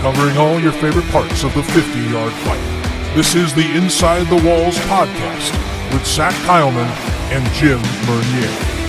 covering all your favorite parts of the 50 yard fight. This is the Inside the Walls podcast with Zach Kyleman and Jim Mernier.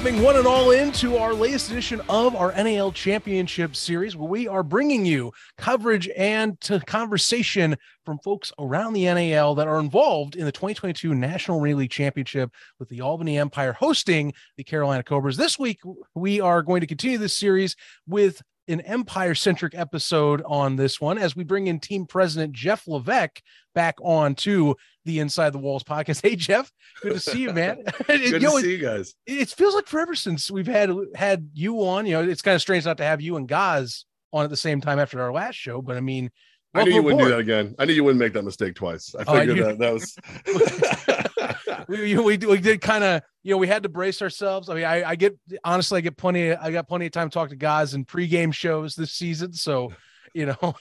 Welcoming one and all into our latest edition of our NAL Championship Series, where we are bringing you coverage and conversation from folks around the NAL that are involved in the 2022 National League Championship with the Albany Empire hosting the Carolina Cobras. This week, we are going to continue this series with an empire centric episode on this one as we bring in team president Jeff Levesque back on to the Inside the Walls podcast. Hey Jeff, good to see you, man. good you know, to see you guys. It, feels like forever since we've had had you on. You know, it's kind of strange not to have you and Gaz on at the same time after our last show, but I mean, I knew you wouldn't do that again. I knew you wouldn't make that mistake twice. I figured uh, that, that was. we, we, we did kind of you know we had to brace ourselves. I mean, I, I get honestly, I get plenty. Of, I got plenty of time to talk to guys in pregame shows this season, so you know,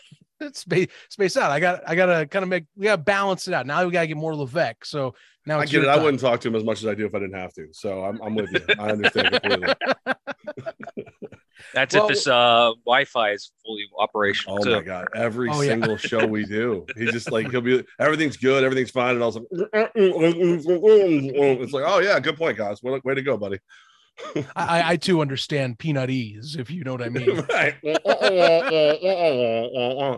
space space out. I got I got to kind of make we got to balance it out. Now we got to get more Levesque. So now I get it. Time. I wouldn't talk to him as much as I do if I didn't have to. So I'm I'm with you. I understand completely. That's well, if this uh, Wi-Fi is fully operational. Oh too. my god! Every oh, single yeah. show we do, he's just like he'll be everything's good, everything's fine, and also it's like, oh yeah, good point, guys. Way, way to go, buddy. I, I too understand peanut ease, if you know what I mean.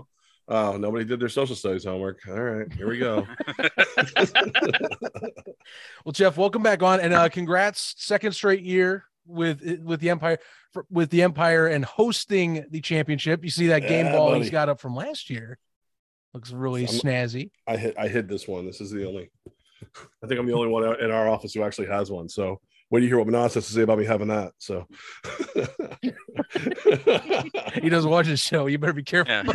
Oh, nobody did their social studies homework. All right, here we go. well, Jeff, welcome back on, and uh, congrats, second straight year with with the Empire with the Empire and hosting the championship. You see that game yeah, ball buddy. he's got up from last year. Looks really so snazzy. I hit I hid this one. This is the only. I think I'm the only one in our office who actually has one. So when do you hear what Menas has to say about me having that? So he doesn't watch his show. You better be careful. Yeah.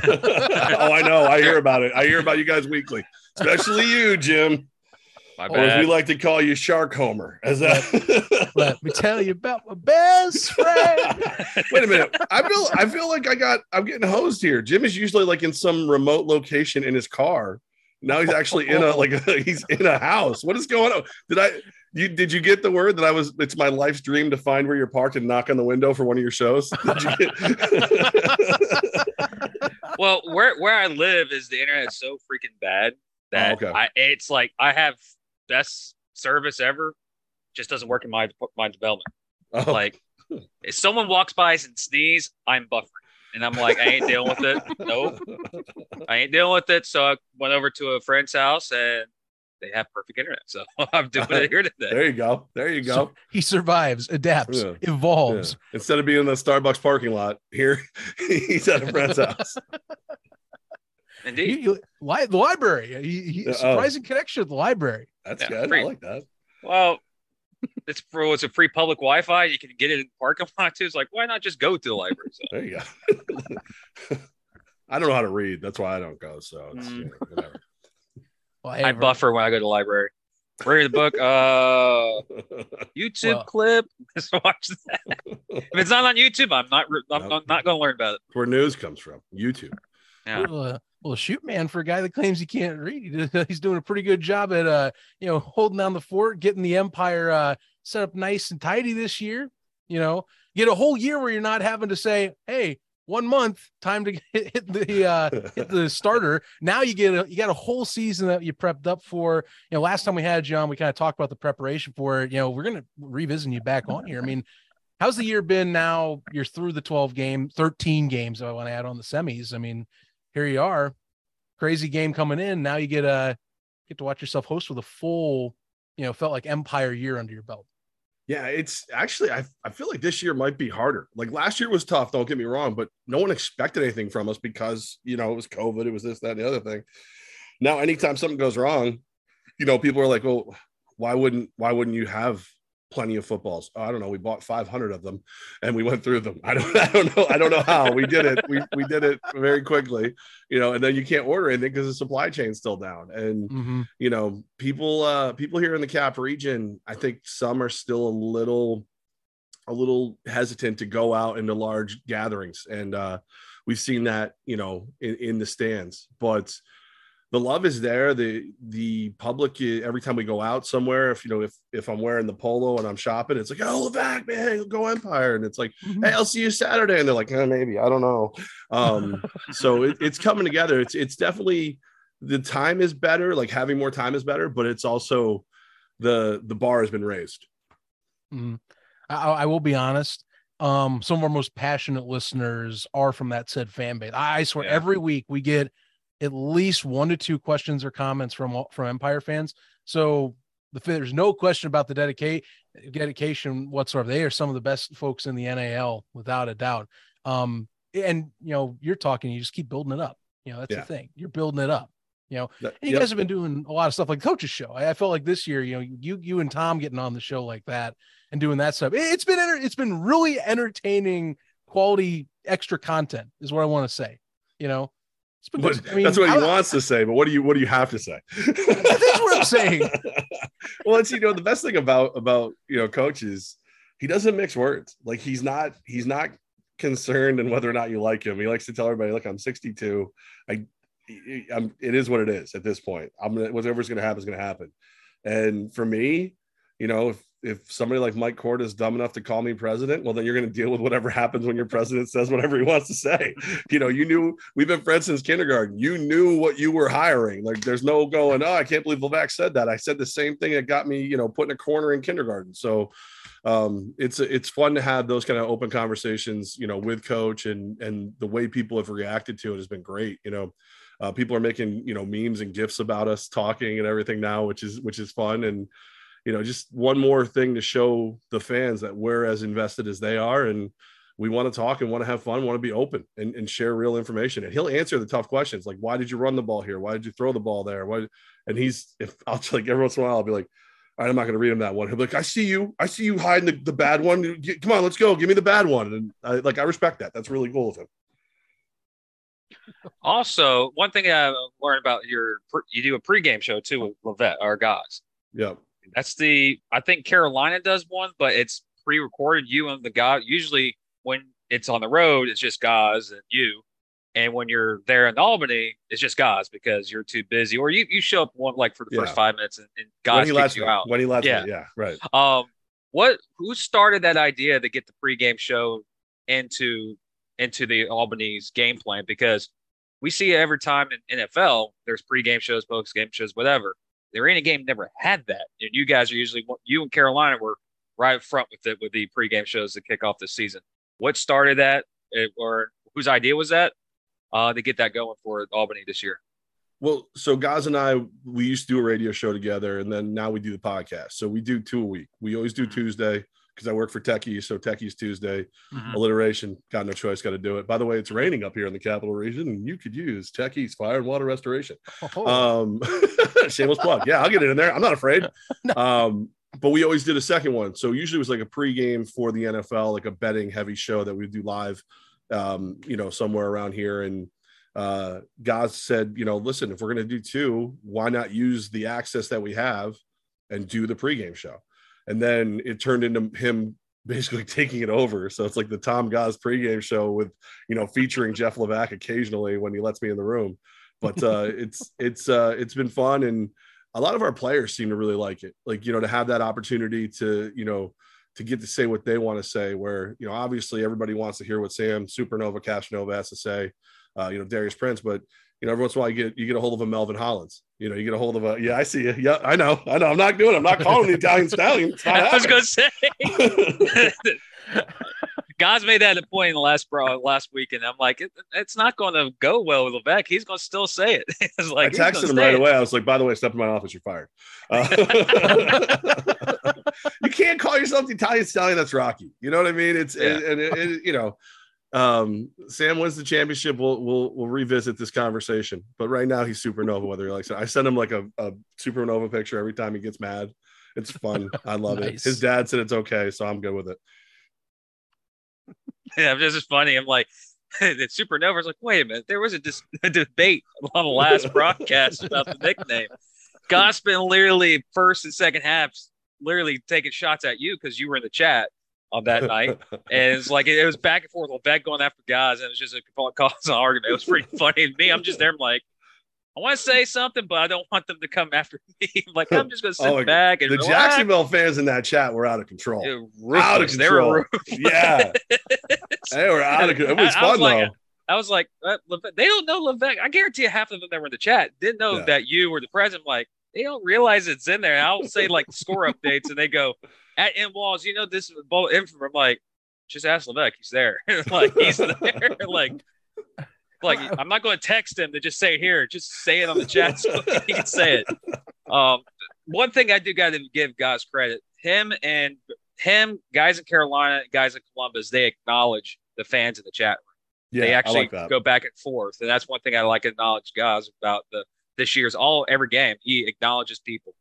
oh, I know. I hear about it. I hear about you guys weekly, especially you, Jim. My bad. Or as we like to call you, Shark Homer. As that. Let me tell you about my best friend. Wait a minute. I feel I feel like I got I'm getting hosed here. Jim is usually like in some remote location in his car. Now he's actually in a like a, he's in a house. What is going on? Did I you did you get the word that I was it's my life's dream to find where you're parked and knock on the window for one of your shows? well, where where I live is the internet so freaking bad that oh, okay. I it's like I have best service ever just doesn't work in my my development. Oh. Like if someone walks by and sneeze, I'm buffering. And I'm like, I ain't dealing with it. Nope. I ain't dealing with it. So I went over to a friend's house and they have perfect internet. So I'm doing it here today. There you go. There you go. So he survives, adapts, yeah. evolves. Yeah. Instead of being in the Starbucks parking lot, here he's at a friend's house. Indeed. You, you, the library. He, he, surprising oh. connection with the library. That's yeah, good. Free. I like that. Well, it's for it's a free public Wi-Fi. You can get it in parking lot too. It's like why not just go to the library? So. There you go. I don't know how to read. That's why I don't go. So it's mm. you know, whatever. Well, hey, I buffer when I go to the library. Read the book. Uh, YouTube well, clip. Just watch that. if it's not on YouTube, I'm not. I'm nope. not going to learn about it. Where news comes from, YouTube. Yeah. Well, uh, well, shoot, man, for a guy that claims he can't read, he's doing a pretty good job at uh, you know, holding down the fort, getting the empire uh set up nice and tidy this year. You know, get a whole year where you're not having to say, "Hey, one month, time to hit, the uh, hit the starter." Now you get a you got a whole season that you prepped up for. You know, last time we had John, we kind of talked about the preparation for it. You know, we're gonna revisit you back on here. I mean, how's the year been? Now you're through the 12 game, 13 games. If I want to add on the semis. I mean here you are, crazy game coming in. Now you get a get to watch yourself host with a full, you know, felt like empire year under your belt. Yeah, it's actually I, I feel like this year might be harder. Like last year was tough, don't get me wrong, but no one expected anything from us because you know it was COVID, it was this, that, and the other thing. Now, anytime something goes wrong, you know, people are like, well, why wouldn't why wouldn't you have plenty of footballs. Oh, I don't know. We bought 500 of them and we went through them. I don't, I don't know. I don't know how we did it. We, we did it very quickly, you know, and then you can't order anything because the supply chain's still down. And, mm-hmm. you know, people, uh, people here in the cap region, I think some are still a little, a little hesitant to go out into large gatherings. And, uh, we've seen that, you know, in, in the stands, but, the love is there. The the public every time we go out somewhere, if you know if if I'm wearing the polo and I'm shopping, it's like oh Levesque man, go Empire, and it's like mm-hmm. hey I'll see you Saturday, and they're like eh, maybe I don't know. Um, so it, it's coming together. It's it's definitely the time is better. Like having more time is better, but it's also the the bar has been raised. Mm-hmm. I, I will be honest um some of our most passionate listeners are from that said fan base. I, swear yeah. every week we get at least one to two questions or comments from from Empire fans. So the, there's no question about the dedicate dedication whatsoever. They are some of the best folks in the NAL without a doubt. Um, and you know, you're talking, you just keep building it up. You know, that's yeah. the thing. You're building it up. You know, and you yep. guys have been doing a lot of stuff like coaches show. I, I, felt like this year, you know, you you and Tom getting on the show like that and doing that stuff. It, has been it's been really entertaining, quality extra content is what I want to say. You know, what, I mean, that's what he I, wants to say, but what do you what do you have to say? that's what I'm saying. well, it's you know the best thing about about you know coaches, he doesn't mix words. Like he's not he's not concerned in whether or not you like him. He likes to tell everybody, "Look, I'm 62. I, I'm, it is what it is at this point. I'm gonna whatever's gonna happen is gonna happen." And for me, you know, if if somebody like Mike Cord is dumb enough to call me president, well, then you're going to deal with whatever happens when your president says whatever he wants to say. You know, you knew we've been friends since kindergarten. You knew what you were hiring. Like, there's no going, oh, I can't believe Levesque said that. I said the same thing that got me, you know, put in a corner in kindergarten. So, um, it's it's fun to have those kind of open conversations, you know, with coach and and the way people have reacted to it has been great. You know, uh, people are making you know memes and gifs about us talking and everything now, which is which is fun and you know, just one more thing to show the fans that we're as invested as they are. And we want to talk and want to have fun, want to be open and, and share real information. And he'll answer the tough questions like, why did you run the ball here? Why did you throw the ball there? Why? And he's, if I'll like every once in a while, I'll be like, all right, I'm not going to read him that one. He'll be like, I see you. I see you hiding the, the bad one. Come on, let's go. Give me the bad one. And I, like, I respect that. That's really cool of him. Also, one thing I learned about your, you do a pregame show too with Levesque, our guys. Yeah. That's the I think Carolina does one, but it's pre-recorded. You and the guy. Usually when it's on the road, it's just Gaz and you. And when you're there in Albany, it's just Gaz because you're too busy, or you, you show up one like for the yeah. first five minutes and, and Gaz kicks you me. out. When he lets yeah. Me. yeah, right. Um, what who started that idea to get the pregame show into into the Albany's game plan? Because we see every time in NFL, there's pregame shows, post game shows, whatever. The arena game never had that. And you guys are usually you and Carolina were right up front with it with the pregame shows to kick off the season. What started that, or whose idea was that uh, to get that going for Albany this year? Well, so Gaz and I, we used to do a radio show together, and then now we do the podcast. So we do two a week. We always do mm-hmm. Tuesday because I work for Techies. So Techies Tuesday, mm-hmm. alliteration, got no choice, got to do it. By the way, it's raining up here in the capital region, and you could use Techies Fire and Water Restoration. Oh. Um, shameless plug. Yeah, I'll get it in there. I'm not afraid. no. um, but we always did a second one. So usually it was like a pregame for the NFL, like a betting heavy show that we do live, um, you know, somewhere around here. And uh, Gaz said, you know, listen, if we're going to do two, why not use the access that we have and do the pregame show? And then it turned into him basically taking it over. So it's like the Tom Gaz pregame show with you know featuring Jeff Levesque occasionally when he lets me in the room. But uh, it's it's uh, it's been fun, and a lot of our players seem to really like it. Like you know to have that opportunity to you know to get to say what they want to say. Where you know obviously everybody wants to hear what Sam Supernova Cashnova has to say. Uh, you know Darius Prince, but you know, every once in a while you get you get a hold of a Melvin Hollins. You know, you get a hold of a yeah, I see you. Yeah, I know, I know. I'm not doing. It. I'm not calling the Italian stallion. I was going to say. Gaz made that a point in the last bro last week, and I'm like, it, it's not going to go well with Levesque. He's going to still say it. it's like I texted him right it. away. I was like, by the way, step in my office. You're fired. Uh, you can't call yourself the Italian stallion. That's Rocky. You know what I mean? It's yeah. and, and it, you know um, Sam wins the championship. We'll we'll we'll revisit this conversation. But right now he's supernova. Whether he likes it, I send him like a, a supernova picture every time he gets mad. It's fun. I love nice. it. His dad said it's okay, so I'm good with it. Yeah, it's just funny. I'm like, the supernova is like, wait a minute. There was a, dis- a debate on the last broadcast about the nickname. Gospin literally first and second halves literally taking shots at you because you were in the chat on that night. And it's like it, was back and forth with Beck going after guys, and it was just a cause an argument. It was pretty funny to me. I'm just there, I'm like, I want to say something, but I don't want them to come after me. like I'm just gonna sit oh, back and the relax. Jacksonville fans in that chat were out of control. Out of control. yeah, they were out of control. It was I, fun I was though. Like, I was like, uh, they don't know Levesque. I guarantee you half of them that were in the chat didn't know yeah. that you were the president. Like, they don't realize it's in there. I'll say like score updates, and they go at M Walls. You know this is ball info. I'm like, just ask Levesque. He's there. like he's there. like, like I'm not going to text him to just say here. Just say it on the chat so he can say it. Um, one thing I do got to give guys credit. Him and him, guys in Carolina, guys in Columbus, they acknowledge the fans in the chat room. Yeah, they actually like go back and forth, and that's one thing I like to acknowledge guys about the this year's all every game. He acknowledges people,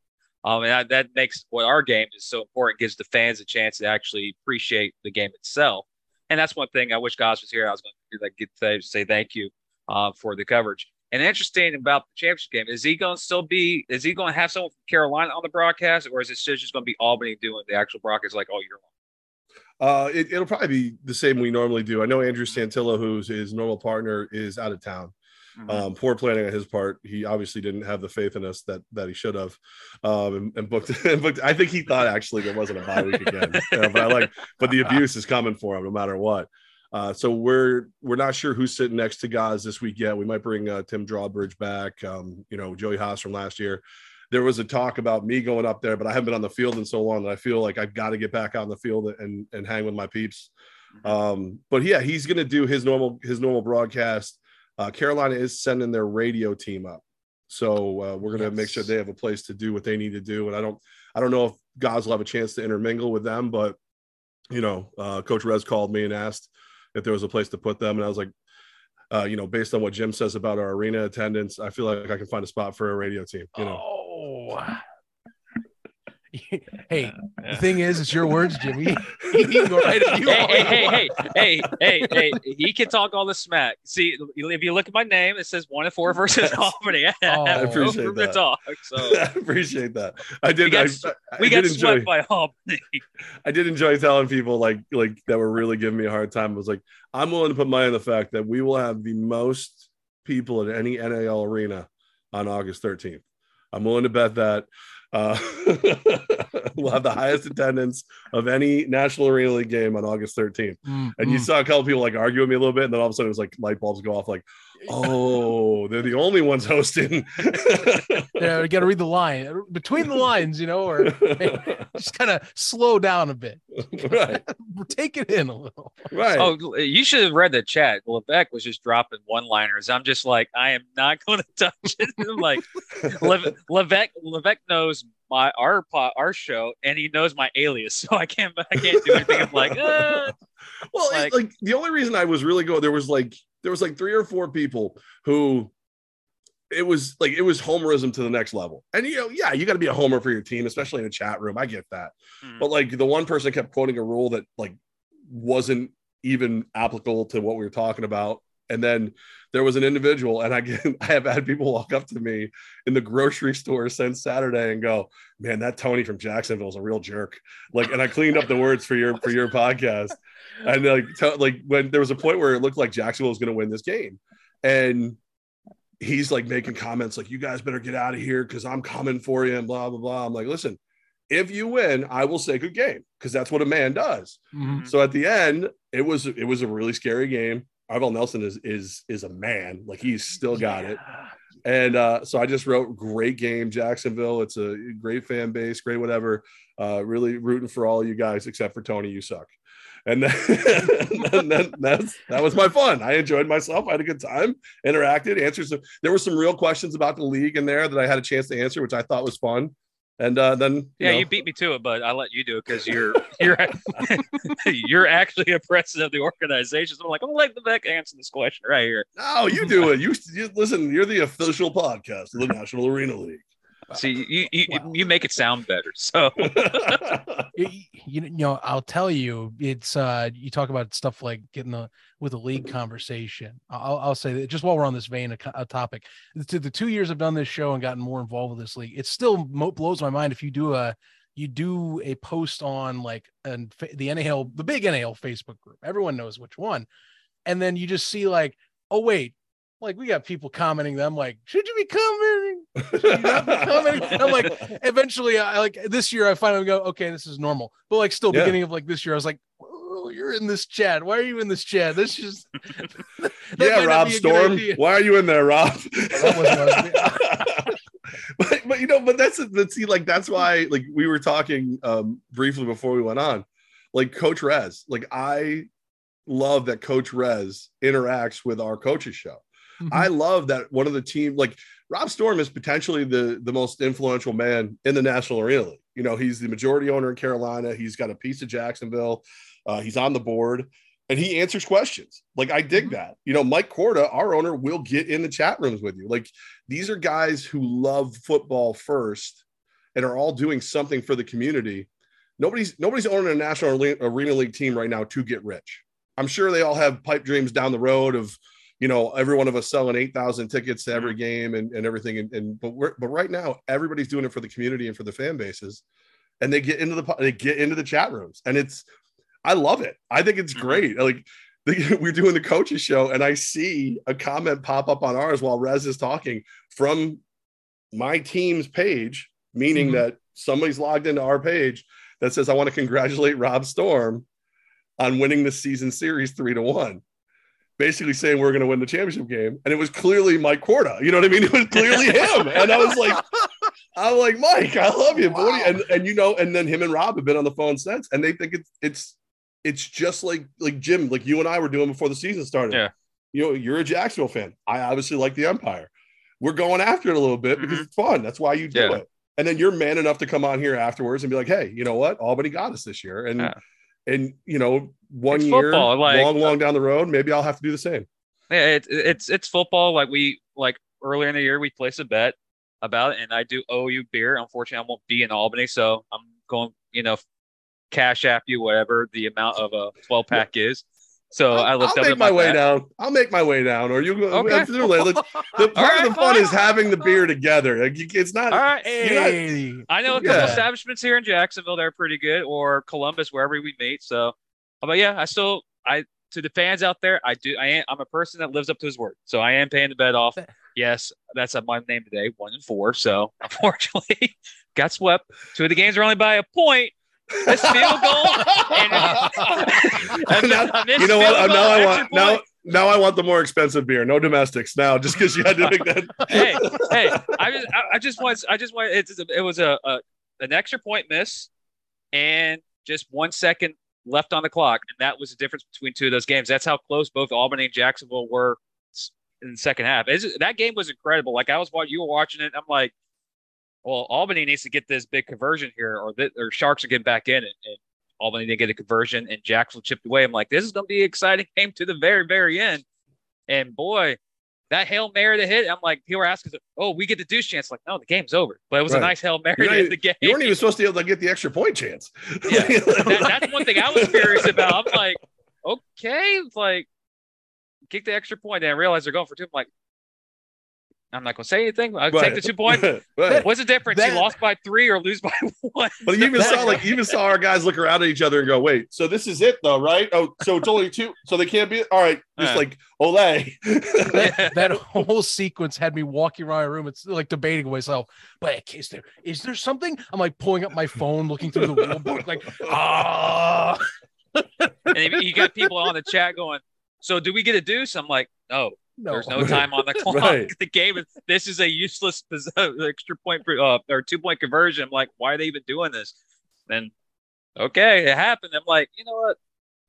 um, and that, makes what our game is so important. Gives the fans a chance to actually appreciate the game itself, and that's one thing I wish Gaz was here. I was going to like, get to say thank you uh, for the coverage. And interesting about the championship game is he going to still be? Is he going to have someone from Carolina on the broadcast, or is it just going to be Albany doing the actual broadcast like all year long? Uh, it, will probably be the same we normally do. I know Andrew Santillo, who's his normal partner, is out of town. Mm-hmm. Um, poor planning on his part. He obviously didn't have the faith in us that that he should have, um, and, and, booked, and booked. I think he thought actually there wasn't a bye week again. but I like, but the abuse is coming for him no matter what. Uh, so we're we're not sure who's sitting next to Gaz this week yet. We might bring uh, Tim Drawbridge back. Um, you know, Joey Haas from last year there was a talk about me going up there, but I haven't been on the field in so long that I feel like I've got to get back on the field and and hang with my peeps. Mm-hmm. Um, but yeah, he's going to do his normal his normal broadcast. Uh, Carolina is sending their radio team up, so uh, we're going to yes. make sure they have a place to do what they need to do. And I don't I don't know if guys will have a chance to intermingle with them, but you know, uh, Coach Rez called me and asked if there was a place to put them, and I was like, uh, you know, based on what Jim says about our arena attendance, I feel like I can find a spot for a radio team. You know. Oh hey, the thing is, it's your words, Jimmy. he can go right at you. Hey, hey, hey, hey, hey, hey, he can talk all the smack. See, if you look at my name, it says one and four versus Albany. oh, I appreciate that. Talk, so. I appreciate that. I did. We got, I, we I got did enjoy, by Albany. I did enjoy telling people like like that were really giving me a hard time. I was like, I'm willing to put money on the fact that we will have the most people in any NAL arena on August 13th. I'm willing to bet that uh, we'll have the highest attendance of any National Arena League game on August 13th. Mm, and you mm. saw a couple people like argue with me a little bit, and then all of a sudden it was like light bulbs go off, like, oh, they're the only ones hosting. yeah, we got to read the line between the lines, you know, or just kind of slow down a bit. Right. Take it in a little. Right. Oh, you should have read the chat. Levesque was just dropping one liners. I'm just like, I am not going to touch it. I'm like, Le- Levesque, Levesque knows my our our show and he knows my alias so i can't i can't do anything i'm like uh. well like, like the only reason i was really going there was like there was like three or four people who it was like it was homerism to the next level. And you know, yeah, you got to be a homer for your team, especially in a chat room. I get that. Mm. But like the one person kept quoting a rule that like wasn't even applicable to what we were talking about. And then there was an individual, and I get I have had people walk up to me in the grocery store since Saturday and go, "Man, that Tony from Jacksonville is a real jerk." Like, and I cleaned up the words for your for your podcast, and like t- like when there was a point where it looked like Jacksonville was going to win this game, and he's like making comments like, "You guys better get out of here because I'm coming for you," and blah blah blah. I'm like, listen, if you win, I will say good game because that's what a man does. Mm-hmm. So at the end, it was it was a really scary game. Arvell Nelson is is is a man, like he's still got yeah. it. And uh, so I just wrote great game, Jacksonville. It's a great fan base, great whatever. Uh, really rooting for all you guys except for Tony. You suck and then, and then that's that was my fun. I enjoyed myself. I had a good time, interacted, answered some. There were some real questions about the league in there that I had a chance to answer, which I thought was fun. And uh, then you yeah, know. you beat me to it, but I let you do it because you're you're you're actually a president of the organization. So I'm like, I'm gonna let the Beck answer this question right here. No, you do it. You, you listen. You're the official podcast of the National Arena League. See, you you, wow. you make it sound better. So you, you know, I'll tell you, it's uh you talk about stuff like getting the with the league conversation. I'll, I'll say that just while we're on this vein, a, a topic. To the two years I've done this show and gotten more involved with this league, it still mo- blows my mind if you do a you do a post on like and the NAL, the big NAL Facebook group. Everyone knows which one, and then you just see like, oh wait, like we got people commenting them like, should you be commenting? Should you be commenting? I'm like, eventually, I like this year. I finally go, okay, this is normal. But like, still, yeah. beginning of like this year, I was like, oh, you're in this chat. Why are you in this chat? This just yeah, Rob Storm. Why are you in there, Rob? but, but you know, but that's the see, like that's why, like we were talking um briefly before we went on, like Coach Rez, like I love that Coach Rez interacts with our coaches show. Mm-hmm. I love that one of the team, like Rob Storm, is potentially the the most influential man in the National Arena League. You know, he's the majority owner in Carolina. He's got a piece of Jacksonville. Uh, he's on the board and he answers questions. Like I dig mm-hmm. that. You know, Mike Corda, our owner, will get in the chat rooms with you. Like these are guys who love football first and are all doing something for the community. Nobody's nobody's owning a national arena league team right now to get rich. I'm sure they all have pipe dreams down the road of you know, every one of us selling 8,000 tickets to every mm-hmm. game and, and everything. And, and but we're, but right now, everybody's doing it for the community and for the fan bases. And they get into the, they get into the chat rooms and it's, I love it. I think it's mm-hmm. great. Like the, we're doing the coaches show and I see a comment pop up on ours while Rez is talking from my team's page, meaning mm-hmm. that somebody's logged into our page that says, I want to congratulate Rob Storm on winning the season series three to one basically saying we're going to win the championship game, and it was clearly Mike Corda. You know what I mean? It was clearly him, and I was like, I'm like Mike, I love you, wow. and and you know, and then him and Rob have been on the phone since, and they think it's it's it's just like like Jim, like you and I were doing before the season started. Yeah, you know, you're a Jacksonville fan. I obviously like the Empire. We're going after it a little bit mm-hmm. because it's fun. That's why you do yeah. it. And then you're man enough to come on here afterwards and be like, hey, you know what? Albany got us this year, and. Yeah and you know one it's year football, like, long long down the road maybe i'll have to do the same. Yeah it's it's it's football. Like we like earlier in the year we placed a bet about it and i do owe you beer. Unfortunately i won't be in albany so i'm going you know cash app you whatever the amount of a 12 pack is so I'll, I looked I'll up make my way down. I'll make my way down, or you go. Okay. Uh, the part right, of the fun fine. is having the beer together. It's not. All right. Hey. Not, I know a couple yeah. establishments here in Jacksonville. They're pretty good, or Columbus, wherever we meet. So, uh, but yeah, I still I to the fans out there, I do. I am. I'm a person that lives up to his word. So I am paying the bet off. Yes, that's my name today, one and four. So unfortunately, got swept. Two of the games are only by a point. This field goal. and, and now, you know what? Now I want now. Now I want the more expensive beer. No domestics now, just because you had to make that. hey, hey! I just, I, just want, I just want. It's, it was a, a an extra point miss, and just one second left on the clock, and that was the difference between two of those games. That's how close both Albany and Jacksonville were in the second half. It's, that game was incredible. Like I was watching, you were watching it. I'm like, well, Albany needs to get this big conversion here, or the, or Sharks are getting back in, and, and Albany didn't get a conversion, and Jacksonville chipped away. I'm like, this is going to be an exciting game to the very, very end. And boy, that hail mary to hit, I'm like, people were asking, "Oh, we get the deuce chance." Like, no, the game's over. But it was right. a nice hail mary to hit the game. You weren't even supposed to be able to get the extra point chance. yeah, that, that's one thing I was curious about. I'm like, okay, like, kick the extra point, and I realized they're going for two. I'm like, I'm not going to say anything. I'll take the two points. What's the difference? That, you lost by three or lose by one. But you even saw like you even saw our guys look around at each other and go, "Wait, so this is it though, right? Oh, so it's only two, so they can't be all right." Just uh, like Olay. that, that, whole sequence had me walking around my room. It's like debating myself. But is there is there something? I'm like pulling up my phone, looking through the rule book, like ah. and you got people on the chat going, "So do we get a deuce?" I'm like, "No." No. There's no time on the clock. right. The game is this is a useless extra point uh, or two point conversion. I'm like, why are they even doing this? And okay, it happened. I'm like, you know what?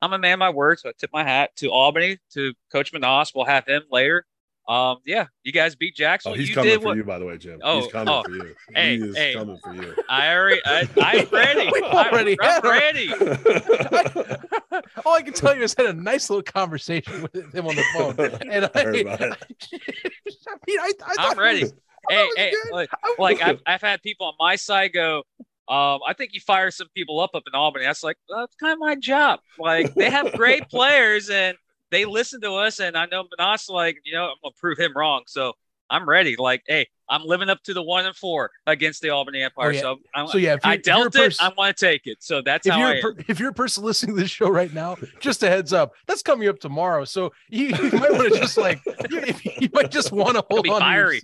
I'm a man my word, so I tip my hat to Albany to Coach Menas. We'll have him later. Um, yeah, you guys beat Jackson. Oh, he's you coming for what... you, by the way, Jim. Oh, he's coming oh, for you. Hey, he is hey, coming for you. I already, I, I'm ready. already I'm, I'm ready. All I can tell you is I had a nice little conversation with him on the phone, and I, I, I, mean, I, I am ready. hey, hey, like, like I've, I've had people on my side go, um, I think you fire some people up up in Albany. That's like that's kind of my job. Like they have great players, and they listen to us, and I know Menas like you know I'm gonna prove him wrong. So I'm ready. Like, hey, I'm living up to the one and four against the Albany Empire. Oh, yeah. So, I'm, so yeah, I dealt it. I want to take it. So that's if how you're per, if you're a person listening to this show right now, just a heads up, that's coming up tomorrow. So you, you might want to just like you, you might just want to hold on. Fiery.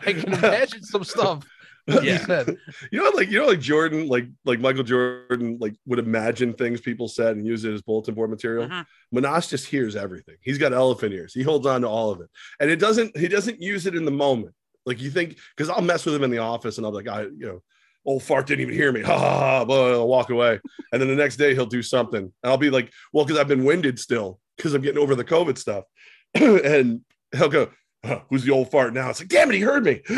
I can imagine some stuff yeah. you know, like you know, like Jordan, like like Michael Jordan, like would imagine things people said and use it as bulletin board material. uh Menas just hears everything. He's got elephant ears. He holds on to all of it, and it doesn't. He doesn't use it in the moment. Like you think, because I'll mess with him in the office, and I'll be like, I, you know, old fart didn't even hear me. Ha ha ha! Blah, I'll walk away, and then the next day he'll do something, and I'll be like, well, because I've been winded still, because I'm getting over the COVID stuff, and he'll go, who's the old fart now? It's like, damn it, he heard me.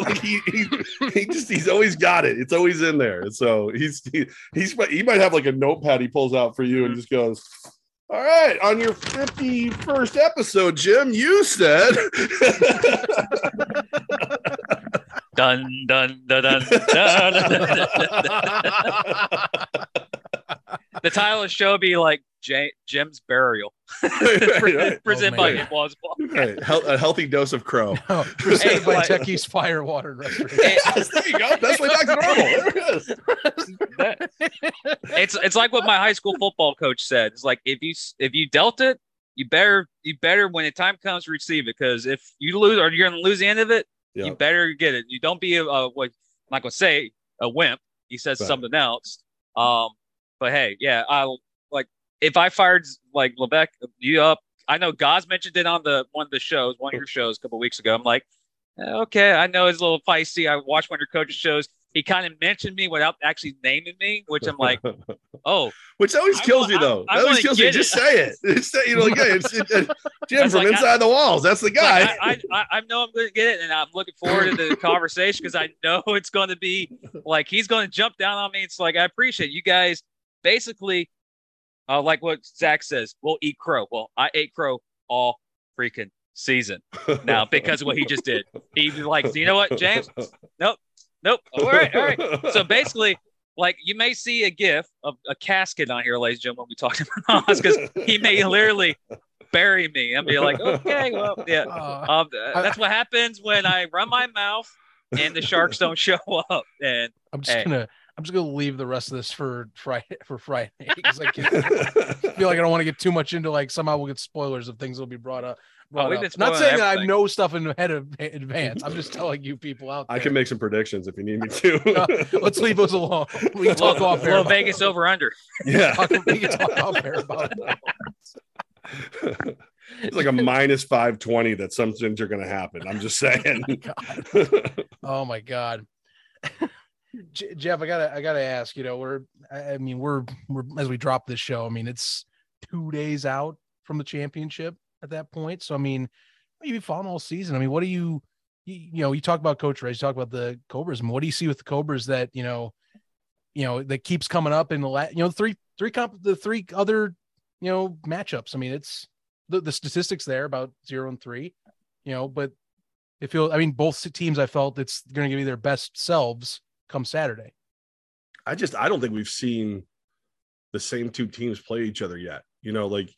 like he, he, he just he's always got it. It's always in there. So he's he, he's he might have like a notepad he pulls out for you and mm-hmm. just goes, All right, on your 51st episode, Jim, you said dun dun dun dun dun. the title of the show be like J- Jim's burial. right, right. Presented oh, by Applause right. a healthy dose of crow. No, presented hey, by like, Techie's Fire Water Restaurant. There you go. Best way back to normal. That, it's it's like what my high school football coach said. It's like if you if you dealt it, you better you better when the time comes receive it because if you lose or you're going to lose the end of it, yep. you better get it. You don't be a, a what I'm not going to say a wimp. He says right. something else. Um, but hey, yeah, I like if I fired like Levesque you up. I know Gaz mentioned it on the one of the shows, one of your shows a couple weeks ago. I'm like, eh, okay, I know he's a little feisty. I watched one of your coaches' shows. He kind of mentioned me without actually naming me, which I'm like, oh, which always kills I, you though. I, I that always kills. Just say it. Just say, you know, like, hey, it's, it, it, Jim from like, inside the walls. That's the guy. Like, I, I, know I'm going to get it, and I'm looking forward to the conversation because I know it's going to be like he's going to jump down on me. It's like I appreciate you guys basically, uh, like what Zach says, we'll eat crow. Well, I ate crow all freaking season now because of what he just did. He like, you know what, James? Nope, nope. All right, all right. So basically, like you may see a gif of a casket on here, ladies and gentlemen, when we talk to Nas, because he may literally bury me and be like, okay, well, yeah. Um, that's what happens when I run my mouth and the sharks don't show up. And I'm just hey, gonna I'm just gonna leave the rest of this for Friday for Friday because I, feel like I don't want to get too much into like somehow we'll get spoilers of things that'll be brought up. Brought oh, up. Not saying everything. that I know stuff in head of advance. I'm just telling you people out there. I can make some predictions if you need me to. uh, let's leave those alone. We can talk off air. Vegas over under. Yeah, we can talk off air about it. it's like a minus 520 that some things are going to happen. I'm just saying. oh my god. Oh my god. Jeff, I gotta, I gotta ask. You know, we're, I mean, we're, we're as we drop this show. I mean, it's two days out from the championship at that point. So, I mean, you've been following all season. I mean, what do you, you, you know, you talk about Coach Rez, you talk about the Cobras. Mean, what do you see with the Cobras that you know, you know, that keeps coming up in the last, you know, three, three comp, the three other, you know, matchups. I mean, it's the the statistics there about zero and three, you know, but it feels. I mean, both teams. I felt it's going to give you their best selves come Saturday. I just I don't think we've seen the same two teams play each other yet. You know, like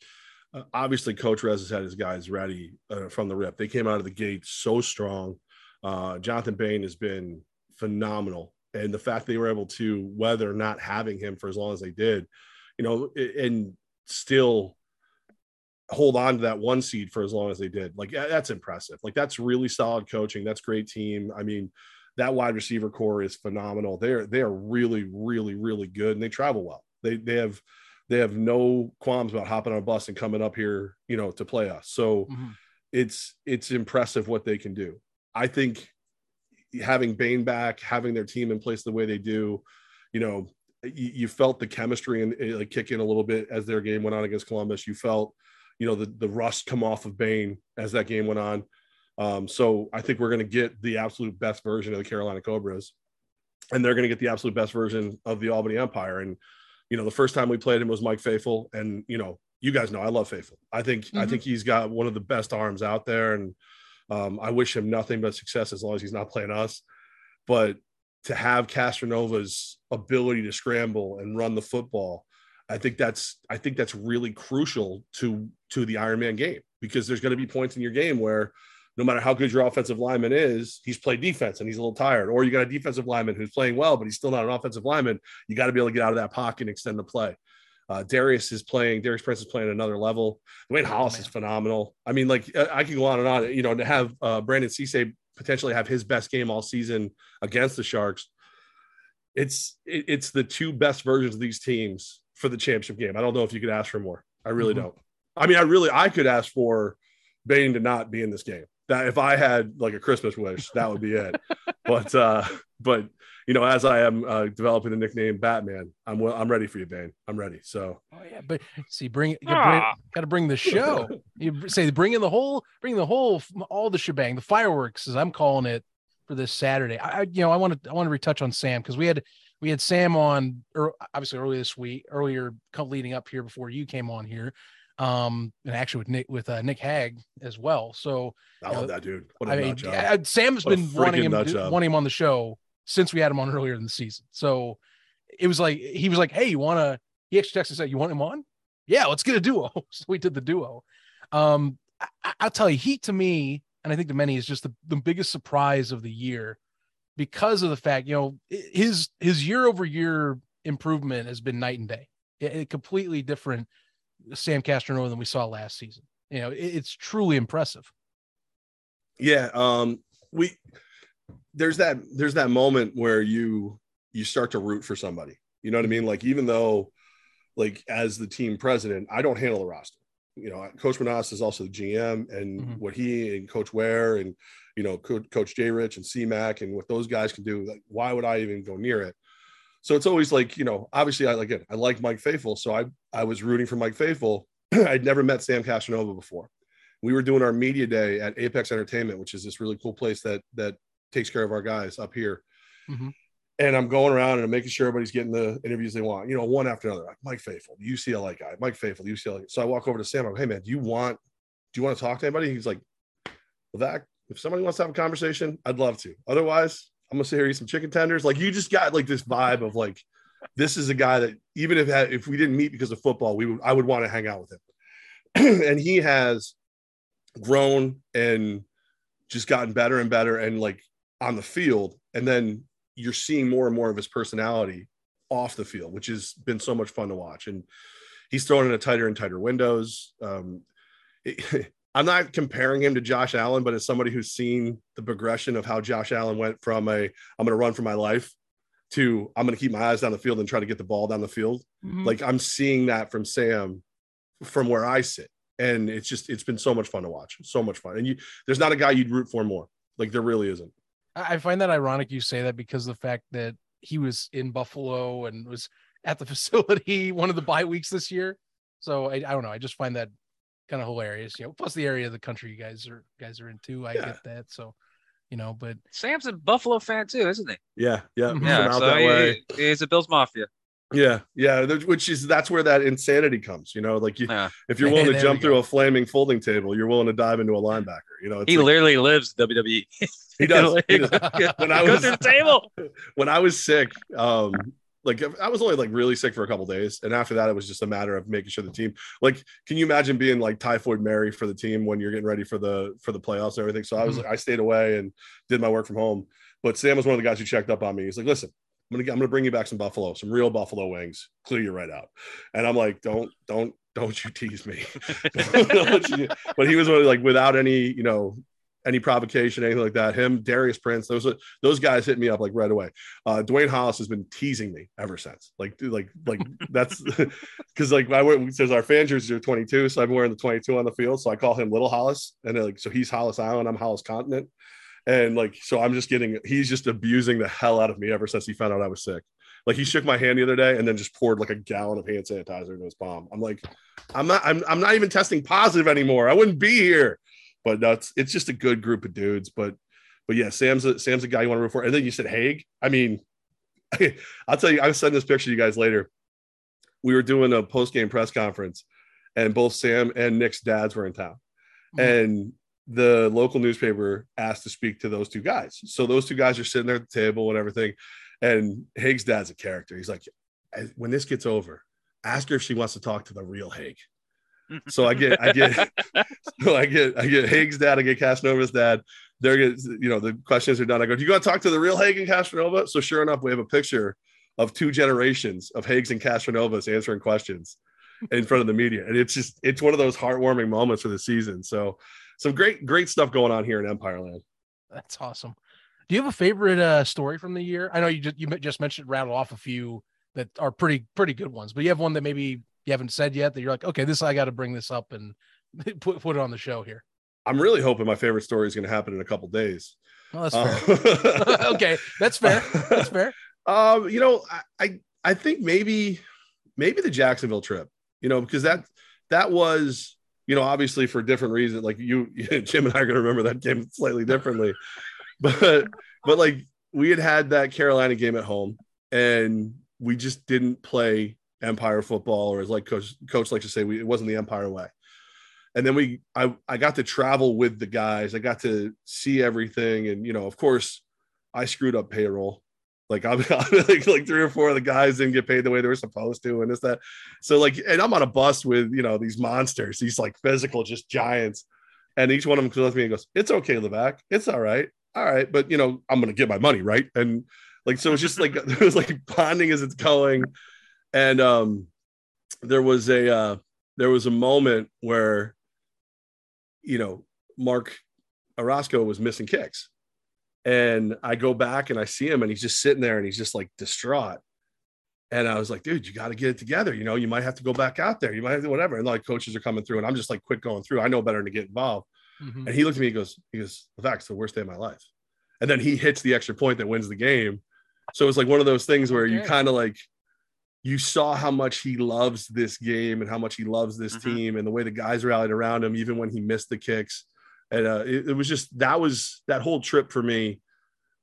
uh, obviously Coach Rez has had his guys ready uh, from the rip. They came out of the gate so strong. Uh, Jonathan Bane has been phenomenal, and the fact they were able to weather not having him for as long as they did, you know, and still hold on to that one seed for as long as they did. Like that's impressive. Like that's really solid coaching. That's great team. I mean, that wide receiver core is phenomenal. They're they are really, really, really good, and they travel well. They they have they have no qualms about hopping on a bus and coming up here, you know, to play us. So mm-hmm. it's it's impressive what they can do. I think having Bane back, having their team in place the way they do, you know, you, you felt the chemistry and eh, like kick in a little bit as their game went on against Columbus. You felt, you know, the the rust come off of Bane as that game went on. Um, so I think we're going to get the absolute best version of the Carolina Cobras, and they're going to get the absolute best version of the Albany Empire. And you know, the first time we played him was Mike Faithful, and you know, you guys know I love Faithful. I think mm-hmm. I think he's got one of the best arms out there, and um, I wish him nothing but success as long as he's not playing us. But to have Castronova's ability to scramble and run the football, I think that's I think that's really crucial to to the Ironman game because there's going to be points in your game where no matter how good your offensive lineman is, he's played defense and he's a little tired. Or you got a defensive lineman who's playing well, but he's still not an offensive lineman. You got to be able to get out of that pocket and extend the play. Uh, Darius is playing. Darius Prince is playing another level. Dwayne Hollis oh, is phenomenal. I mean, like I can go on and on. You know, to have uh, Brandon Cisse potentially have his best game all season against the Sharks, it's it, it's the two best versions of these teams for the championship game. I don't know if you could ask for more. I really mm-hmm. don't. I mean, I really I could ask for Bane to not be in this game. That if I had like a Christmas wish, that would be it. but uh, but you know, as I am uh, developing the nickname Batman, I'm I'm ready for you, Bane. I'm ready. So. Oh yeah, but see, bring you got to bring the show. you say bring in the whole, bring the whole, all the shebang, the fireworks, as I'm calling it, for this Saturday. I, you know, I want to I want to retouch on Sam because we had we had Sam on, or obviously earlier this week, earlier leading up here before you came on here um and actually with nick with uh, nick hag as well. So i love know, that dude. What a I mean, job. sam's what been wanting him wanting him on the show since we had him on earlier in the season. So it was like he was like hey you want to he actually texted and said you want him on? Yeah let's get a duo. So we did the duo. Um I, i'll tell you he to me and i think to many is just the, the biggest surprise of the year because of the fact you know his his year over year improvement has been night and day. It, it completely different Sam Castronova than we saw last season. You know, it, it's truly impressive. Yeah, um, we there's that there's that moment where you you start to root for somebody. You know what I mean? Like even though, like as the team president, I don't handle the roster. You know, Coach Menas is also the GM, and mm-hmm. what he and Coach Ware and you know Coach J. Rich and C-Mac and what those guys can do. Like, why would I even go near it? So it's always like, you know, obviously I like it. I like Mike Faithful. So I, I was rooting for Mike Faithful. I'd never met Sam Castronova before. We were doing our media day at Apex Entertainment, which is this really cool place that, that takes care of our guys up here. Mm-hmm. And I'm going around and I'm making sure everybody's getting the interviews they want, you know, one after another. Like Mike Faithful, UCLA guy, Mike Faithful, UCLA. So I walk over to Sam. I'm like, hey man, do you want, do you want to talk to anybody? He's like, well, that if somebody wants to have a conversation, I'd love to. Otherwise, I'm gonna sit here eat some chicken tenders. Like you just got like this vibe of like this is a guy that even if if we didn't meet because of football, we would I would want to hang out with him. and he has grown and just gotten better and better and like on the field. And then you're seeing more and more of his personality off the field, which has been so much fun to watch. And he's throwing in a tighter and tighter windows. Um, it, I'm not comparing him to Josh Allen, but as somebody who's seen the progression of how Josh Allen went from a I'm going to run for my life to I'm going to keep my eyes down the field and try to get the ball down the field. Mm-hmm. Like I'm seeing that from Sam from where I sit. And it's just it's been so much fun to watch. So much fun. And you there's not a guy you'd root for more. Like there really isn't. I find that ironic you say that because the fact that he was in Buffalo and was at the facility one of the bye weeks this year. So I, I don't know. I just find that kind of hilarious. You know, plus the area of the country you guys are guys are in too. I yeah. get that. So, you know, but Sam's a Buffalo fan too, isn't he? Yeah, yeah, mm-hmm. yeah. So he, he's a Bills Mafia. Yeah, yeah, which is that's where that insanity comes. You know, like you, yeah. if you're willing to jump through a flaming folding table, you're willing to dive into a linebacker. You know, he like, literally lives WWE. He does. he does. when I was the table, when I was sick, um, like I was only like really sick for a couple days, and after that, it was just a matter of making sure the team. Like, can you imagine being like typhoid Mary for the team when you're getting ready for the for the playoffs and everything? So I was, mm-hmm. I stayed away and did my work from home. But Sam was one of the guys who checked up on me. He's like, "Listen, I'm gonna I'm gonna bring you back some buffalo, some real buffalo wings, clear you right out." And I'm like, "Don't don't don't you tease me." but he was really like without any you know any provocation, anything like that. Him, Darius Prince, those those guys hit me up like right away. Uh, Dwayne Hollis has been teasing me ever since. Like, like, like that's because like I went says our fan jerseys are 22, so I'm wearing the 22 on the field. So I call him Little Hollis, and like so he's Hollis Island, I'm Hollis Continent, and like so I'm just getting he's just abusing the hell out of me ever since he found out I was sick. Like he shook my hand the other day and then just poured like a gallon of hand sanitizer into his palm. I'm like, I'm not, I'm, I'm not even testing positive anymore. I wouldn't be here but that's it's just a good group of dudes. But but yeah, Sam's a Sam's a guy you want to root for. And then you said Haig. I mean, I'll tell you, I'll send this picture to you guys later. We were doing a post game press conference, and both Sam and Nick's dads were in town, mm-hmm. and the local newspaper asked to speak to those two guys. So those two guys are sitting there at the table and everything. And Haig's dad's a character. He's like, when this gets over, ask her if she wants to talk to the real Haig. So I get, I get, so I get, I get Haig's dad, I get Castronova's dad. They're get, you know, the questions are done. I go, do you want to talk to the real Haig and Castronova? So sure enough, we have a picture of two generations of Haigs and Castronovas answering questions in front of the media. And it's just, it's one of those heartwarming moments for the season. So some great, great stuff going on here in Empire Land. That's awesome. Do you have a favorite uh, story from the year? I know you just, you just mentioned rattle off a few that are pretty, pretty good ones, but you have one that maybe you haven't said yet that you're like, okay, this, I got to bring this up and put, put it on the show here. I'm really hoping my favorite story is going to happen in a couple days. Well, that's fair. Uh, okay, that's fair. That's fair. Um, you know, I, I I think maybe maybe the Jacksonville trip. You know, because that that was you know obviously for different reasons. Like you, Jim and I are going to remember that game slightly differently, but but like we had had that Carolina game at home and we just didn't play Empire football, or as like coach coach likes to say, we, it wasn't the Empire way. And then we I, I got to travel with the guys. I got to see everything. And you know of course i screwed up payroll. Like i'm like, like three or four of the guys didn't get paid the way they were supposed to and this that. So like and i'm on a bus with you know these monsters these like physical just giants. And each one of them comes up to me and goes it's okay Levesque it's all right. All right. But you know i'm gonna get my money right? And like so it's just like it was like bonding as it's going and um there was a uh there was a moment where you know, Mark Orozco was missing kicks. And I go back and I see him and he's just sitting there and he's just like distraught. And I was like, dude, you got to get it together. You know, you might have to go back out there. You might have to whatever. And like coaches are coming through and I'm just like quit going through. I know better than to get involved. Mm-hmm. And he looked at me, he goes, he goes, the fact's the worst day of my life. And then he hits the extra point that wins the game. So it's like one of those things where okay. you kind of like you saw how much he loves this game and how much he loves this mm-hmm. team and the way the guys rallied around him, even when he missed the kicks. And uh, it, it, was just that was that whole trip for me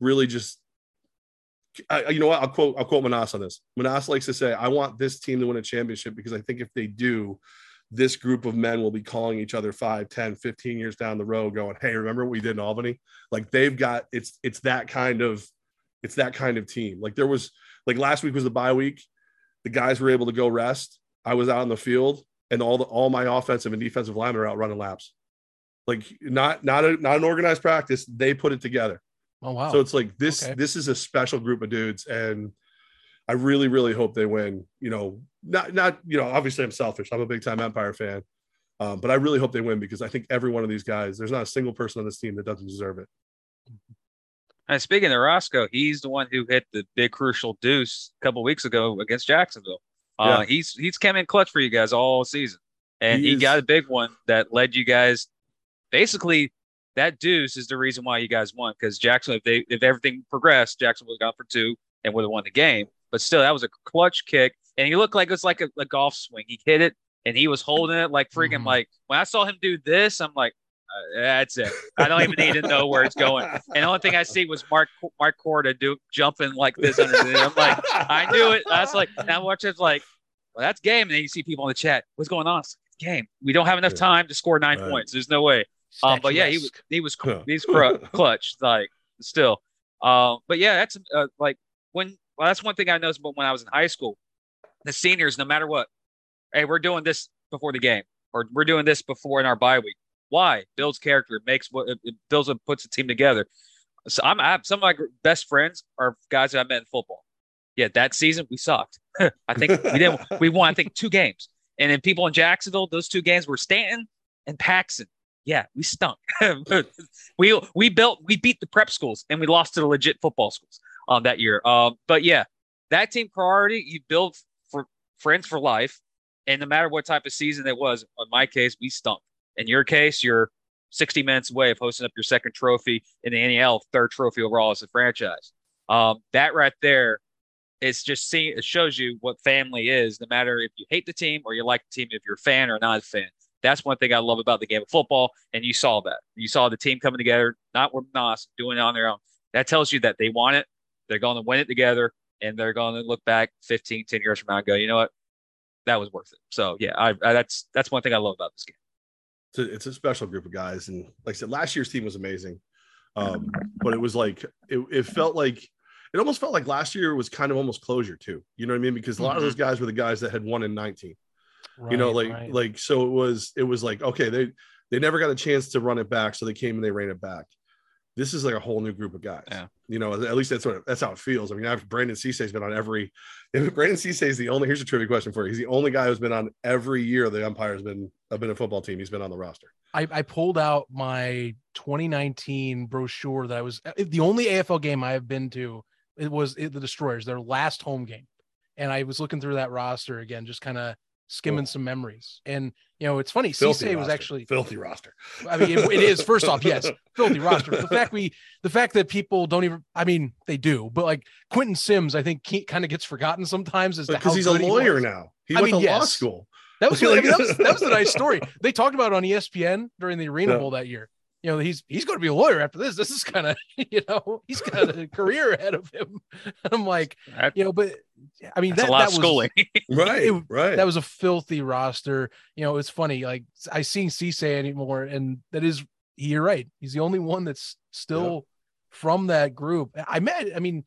really just. I, you know what? I'll quote I'll quote Menas on this. Menas likes to say, "I want this team to win a championship because I think if they do, this group of men will be calling each other 5 10 15 years down the road going hey remember what we did in albany like they've got it's it's that kind of it's that kind of team like there was like last week was the bye week the guys were able to go rest. I was out in the field, and all the all my offensive and defensive linemen are out running laps. Like not not a not an organized practice. They put it together. Oh wow! So it's like this okay. this is a special group of dudes, and I really really hope they win. You know, not not you know obviously I'm selfish. I'm a big time Empire fan, um, but I really hope they win because I think every one of these guys, there's not a single person on this team that doesn't deserve it. And speaking of Roscoe, he's the one who hit the big crucial deuce a couple weeks ago against Jacksonville. Uh, yeah. He's he's come in clutch for you guys all season, and he, he got a big one that led you guys. Basically, that deuce is the reason why you guys won because Jackson, if they if everything progressed, Jackson would have gone for two and would have won the game. But still, that was a clutch kick, and he looked like it was like a, a golf swing. He hit it, and he was holding it like freaking mm-hmm. like when I saw him do this, I'm like, uh, that's it. I don't even need to know where it's going. And the only thing I see was Mark Mark Corda do jumping like this underneath. I'm like, I knew it. That's like now watch it's like, well, that's game. And then you see people in the chat, what's going on? It's game. We don't have enough time to score nine right. points. There's no way. Um, but yeah, he was he was he's clutch like still. Um, but yeah, that's uh, like when well, that's one thing I noticed. But when I was in high school, the seniors, no matter what, hey, we're doing this before the game, or we're doing this before in our bye week. Why? Builds character, makes what it builds and puts a team together. So I'm I some of my best friends are guys that I met in football. Yeah, that season we sucked. I think we didn't. We won. I think two games. And then people in Jacksonville, those two games were Stanton and Paxton. Yeah, we stunk. we we built we beat the prep schools and we lost to the legit football schools um that year. Um, but yeah, that team priority you build for friends for life, and no matter what type of season it was, in my case, we stunk. In your case, you're 60 minutes away of hosting up your second trophy in the NAL, third trophy overall as a franchise. Um, that right there, it's just see, it shows you what family is, no matter if you hate the team or you like the team, if you're a fan or not a fan. That's one thing I love about the game of football. And you saw that. You saw the team coming together, not with Nas, doing it on their own. That tells you that they want it. They're going to win it together and they're going to look back 15, 10 years from now and go, you know what? That was worth it. So yeah, I, I that's that's one thing I love about this game it's a, it's a special group of guys. And like I said, last year's team was amazing. Um, but it was like, it, it felt like, it almost felt like last year was kind of almost closure too. You know what I mean? Because a lot mm-hmm. of those guys were the guys that had won in 19. Right, you know, like right. like so it was it was like okay they they never got a chance to run it back, so they came and they ran it back. This is like a whole new group of guys. Yeah. You know, at least that's what that's how it feels. I mean, after Brandon Cisse has been on every. If Brandon Cisse is the only. Here's a trivia question for you. He's the only guy who's been on every year the Empire has been have been a football team. He's been on the roster. I, I pulled out my 2019 brochure that I was uh, the only AFL game I have been to. It was it, the Destroyers, their last home game, and I was looking through that roster again, just kind of skimming some memories. And you know, it's funny. Cisse was actually filthy roster. I mean, it, it is first off, yes, filthy roster. The fact we, the fact that people don't even, I mean, they do, but like Quentin Sims, I think kind of gets forgotten sometimes as because he's a lawyer he now. He I went mean, to yes. law school. That was, like, I mean, that was that was a nice story. They talked about it on ESPN during the Arena yeah. Bowl that year you know he's he's going to be a lawyer after this. This is kind of you know he's got a career ahead of him. I'm like you know but i mean that, a lot that of schooling. Was, right it, right. that was a filthy roster. You know it's funny like i seen Cisse anymore and that is you're right he's the only one that's still yeah. from that group. I met i mean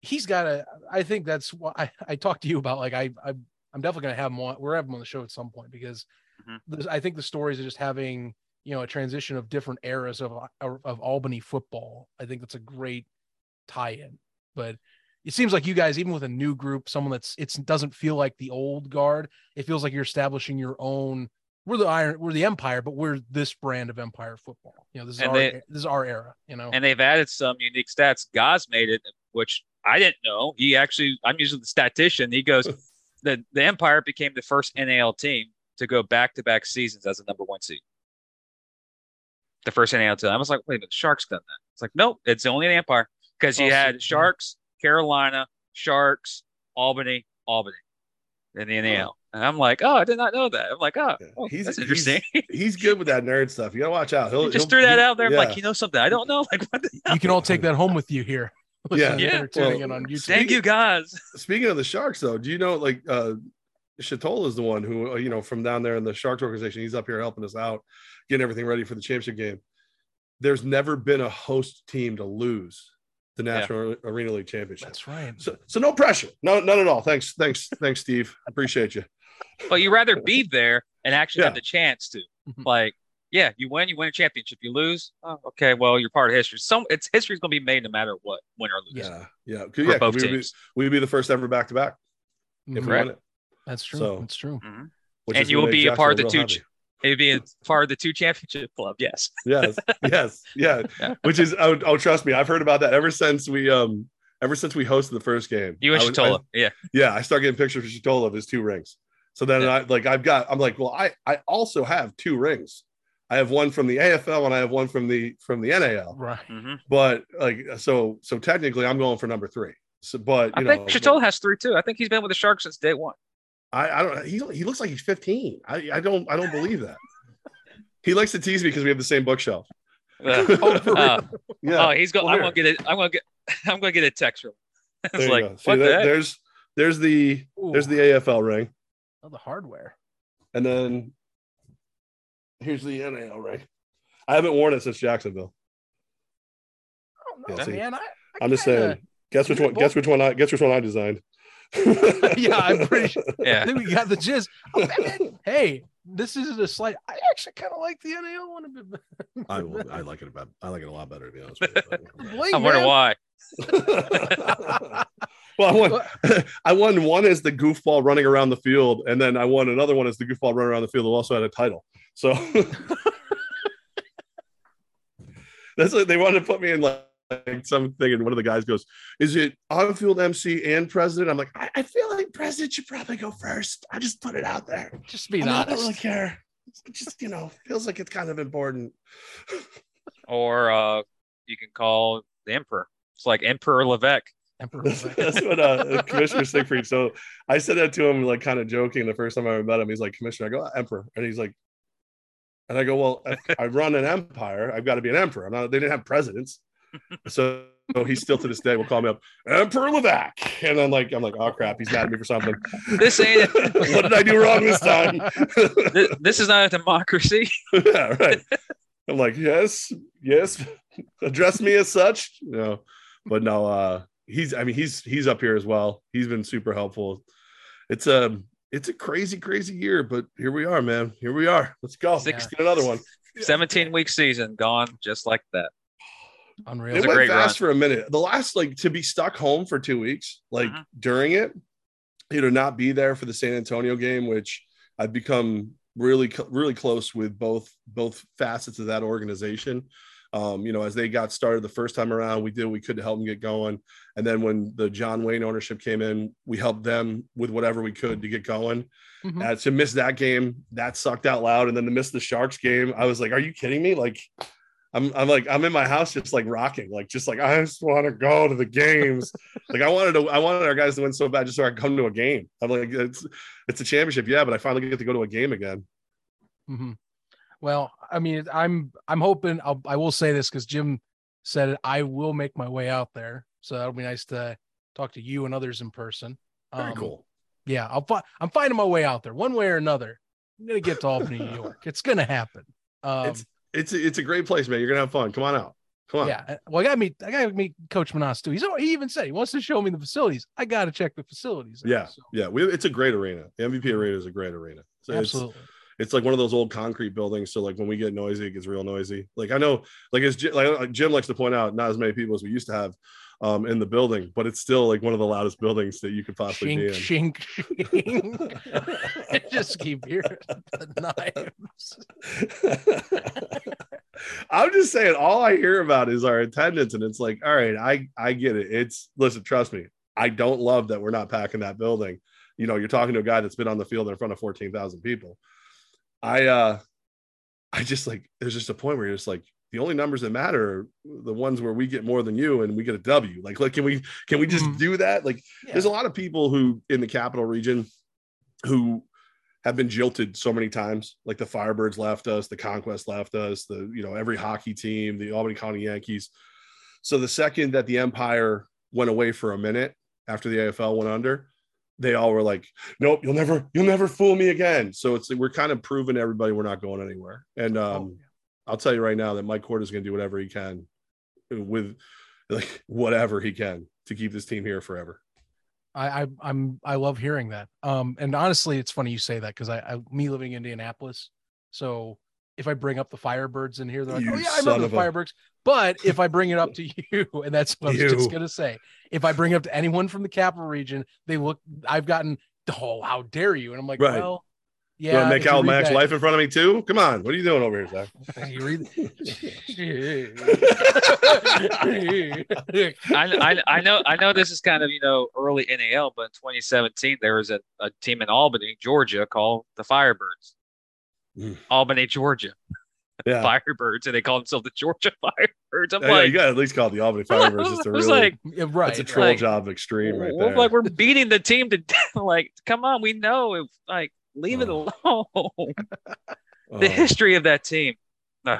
he's got a i think that's what i i talked to you about like i, I i'm definitely going to have him on we're having him on the show at some point because mm-hmm. i think the stories are just having you know a transition of different eras of uh, of Albany football. I think that's a great tie-in. But it seems like you guys, even with a new group, someone that's it doesn't feel like the old guard. It feels like you're establishing your own. We're the iron, we're the Empire, but we're this brand of Empire football. You know, this is and our they, this is our era. You know, and they've added some unique stats. Gaz made it, which I didn't know. He actually, I'm usually the statistician. He goes, the the Empire became the first NAL team to go back to back seasons as a number one seed the first NAL to I was like, wait, the Sharks done that. It's like, nope, it's only an Empire because you had Sharks, Carolina, Sharks, Albany, Albany in the NAL. And I'm like, oh, I did not know that. I'm like, oh, oh he's, that's interesting. He's, he's, good with that nerd stuff. You gotta watch out. He'll just threw that out there. Yeah. I'm like, you know something? I don't know. Like, what you can all take that home with you here. yeah, yeah. Well, on YouTube. Thank you, guys. Speaking of the Sharks, though, do you know like uh Chatola is the one who, uh, you know, from down there in the Sharks organization, he's up here helping us out, getting everything ready for the championship game. There's never been a host team to lose the National yeah. Arena League Championship. That's right. So, so no pressure. No, none at all. Thanks, thanks, thanks, Steve. Appreciate you. But you rather be there and actually yeah. have the chance to, mm-hmm. like, yeah, you win, you win a championship. You lose, oh, okay, well, you're part of history. Some it's history's going to be made no matter what, win or lose. Yeah, yeah, yeah. We'd. Be, we'd be the first ever back to back if we win it. That's true. So, That's true. Mm-hmm. And you will be a part of the two. Maybe be a part of the two championship club. Yes. yes. Yes. Yeah. yeah. Which is oh, oh, trust me, I've heard about that ever since we um ever since we hosted the first game. You and Chatola. yeah. Yeah. I start getting pictures of Chatola of his two rings. So then yeah. I like I've got I'm like, well, I I also have two rings. I have one from the AFL and I have one from the from the NAL. Right. Mm-hmm. But like so so technically I'm going for number three. So but I think Chatola has three too. I think he's been with the Sharks since day one. I, I don't. He he looks like he's 15. I, I don't I don't believe that. he likes to tease me because we have the same bookshelf. Uh, uh, yeah. Oh, he's going. Well, I'm gonna get it. I'm gonna get. I'm gonna get a text from. It's like See, what the there's there's the Ooh. there's the AFL ring. Oh, the hardware. And then here's the NAL ring. I haven't worn it since Jacksonville. Oh no, yeah, man! I, I am just saying. Guess which one? Guess which one? I guess which one I designed. yeah, I'm pretty sure. Yeah. Then we got the gist. Oh, hey, this is a slight. I actually kind of like the NAL one a bit. I, I like it about. I like it a lot better to be honest with you. I wonder why. well, I won. I won one as the goofball running around the field, and then I won another one as the goofball running around the field. Who also had a title. So that's like they wanted to put me in like like something, and one of the guys goes, "Is it on-field MC and president?" I'm like, I, I feel like president should probably go first. I just put it out there. Just be honest. I don't really care. It just you know, feels like it's kind of important. or uh, you can call the emperor. It's like Emperor Levesque. Emperor Levesque. That's what uh, Commissioner Siegfried. So I said that to him, like kind of joking. The first time I met him, he's like, "Commissioner," I go, "Emperor," and he's like, and I go, "Well, I run an empire. I've got to be an emperor. I'm not. They didn't have presidents." So, so he still to this day will call me up Emperor Levesque, and I'm like, I'm like, oh crap, he's mad at me for something. This ain't. what did I do wrong this time? this, this is not a democracy. yeah, right. I'm like, yes, yes, address me as such. You know, but no, uh, he's. I mean, he's he's up here as well. He's been super helpful. It's a it's a crazy, crazy year, but here we are, man. Here we are. Let's go. Six, get another one. 17 week season gone just like that. Unreal. It, it went fast run. for a minute. The last, like, to be stuck home for two weeks, like uh-huh. during it, you know, not be there for the San Antonio game, which I've become really, really close with both both facets of that organization. Um, you know, as they got started the first time around, we did we could to help them get going. And then when the John Wayne ownership came in, we helped them with whatever we could to get going. Mm-hmm. Uh, to miss that game, that sucked out loud. And then to miss the Sharks game, I was like, "Are you kidding me?" Like, I'm, I'm like, I'm in my house just like rocking, like just like I just want to go to the games. like I wanted to, I wanted our guys to win so bad just so I could come to a game. I'm like, it's it's a championship, yeah, but I finally get to go to a game again. Mm-hmm. Well, I mean, I'm I'm hoping I'll, I will say this because Jim said it. I will make my way out there, so that'll be nice to talk to you and others in person. Very um, cool. Yeah, I'll fi- I'm finding my way out there one way or another. I'm gonna get to Albany, New York. It's gonna happen. Um, it's it's a, it's a great place, man. You're gonna have fun. Come on out. Come on. Yeah. Uh, well, I gotta meet I gotta meet Coach Menas too. He's he even said he wants to show me the facilities. I gotta check the facilities. Yeah, so. yeah. We, it's a great arena. The MVP arena is a great arena. So Absolutely. It's, it's like one of those old concrete buildings. So like when we get noisy, it gets real noisy. Like I know, like as like Jim likes to point out, not as many people as we used to have um, in the building, but it's still like one of the loudest buildings that you could possibly shink, be in. Shink, shink. Just keep hearing the knives. I'm just saying, all I hear about is our attendance, and it's like, all right, I I get it. It's listen, trust me, I don't love that we're not packing that building. You know, you're talking to a guy that's been on the field in front of 14,000 people. I uh I just like there's just a point where you're just like the only numbers that matter are the ones where we get more than you and we get a W. Like, like can we can we just mm-hmm. do that? Like yeah. there's a lot of people who in the capital region who have been jilted so many times. Like the Firebirds left us, the Conquest left us, the you know, every hockey team, the Albany-Colonie Yankees. So the second that the Empire went away for a minute after the AFL went under, they all were like, "Nope, you'll never, you'll never fool me again." So it's we're kind of proving everybody we're not going anywhere. And oh, um, oh, yeah. I'll tell you right now that Mike Corda is going to do whatever he can with like whatever he can to keep this team here forever. I, I I'm I love hearing that. Um, and honestly, it's funny you say that because I, I me living in Indianapolis, so if I bring up the Firebirds in here, they're like, you "Oh yeah, I remember the Firebirds." But if I bring it up to you, and that's what you. I was just gonna say, if I bring it up to anyone from the capital region, they look. I've gotten, "Oh, how dare you?" And I'm like, right. "Well, yeah." You make out Max life in front of me too? Come on, what are you doing over here, Zach? you read. I, I, I know I know this is kind of you know early NAL, but in 2017 there was a, a team in Albany, Georgia, called the Firebirds mm. Albany, Georgia. Yeah. Firebirds, and they call themselves the Georgia Firebirds. I'm yeah, like, yeah, you got to at least call the Albany Firebirds. Just a really, like, right, it's a troll like, job extreme, right there. Like we're beating the team to death. Like, come on, we know. If, like, leave oh. it alone. the oh. history of that team. Uh,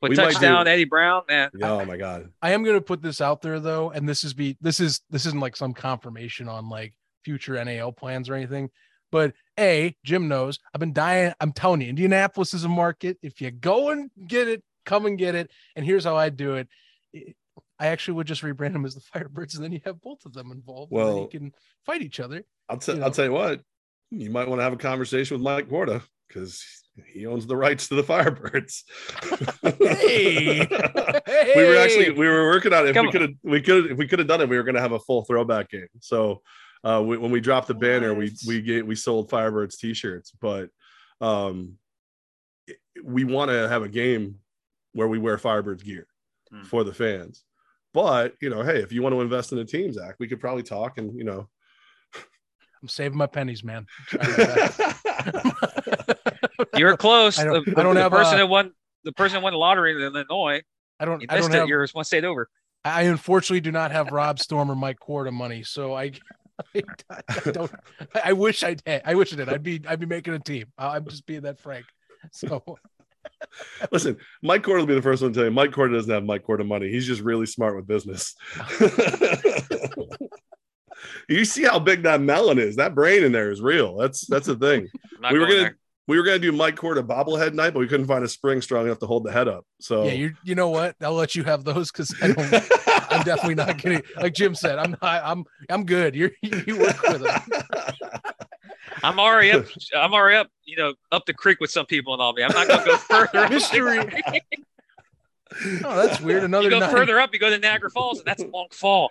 with we touchdown, do... Eddie Brown, man. Oh my god. I am gonna put this out there though, and this is be this is this isn't like some confirmation on like future NAL plans or anything. But A, Jim knows I've been dying. I'm telling you, Indianapolis is a market. If you go and get it, come and get it. And here's how I do it. I actually would just rebrand them as the Firebirds, and then you have both of them involved. Well, you can fight each other. I'll, t- you know? I'll tell you what, you might want to have a conversation with Mike Corda because he owns the rights to the Firebirds. hey. hey. we were actually we were working on it. If Come we could have we could if we could have done it, we were going to have a full throwback game. So uh, we, when we dropped the banner, we we get we sold Firebirds t-shirts, but um, we want to have a game where we wear Firebirds gear hmm. for the fans. But you know, hey, if you want to invest in a team, Zach, we could probably talk and you know. I'm saving my pennies, man. You're close. I don't, the, I don't the have person a, that won the person who won the lottery in Illinois. I don't. You I don't it. Have, Yours one state over. I unfortunately do not have Rob Storm or Mike Corda money, so I I, I, don't. I wish I did. I wish I did. I'd be. I'd be making a team. I'm just being that frank. So. Listen, Mike Corda will be the first one to tell you. Mike Corda doesn't have Mike Corda money. He's just really smart with business. you see how big that melon is. That brain in there is real. That's that's the thing. We were gonna there. We were gonna do Mike Corda bobblehead night, but we couldn't find a spring strong enough to hold the head up. So yeah, you you know what? I'll let you have those because I don't. I'm definitely not getting like Jim said. I'm not. I'm I'm good. You're you work with them. I'm already up. I'm already up. You know, up the creek with some people and all me. I'm not gonna go further. Mystery. Oh, that's weird. Another you go nine. further up, you go to Niagara Falls, and that's a long fall.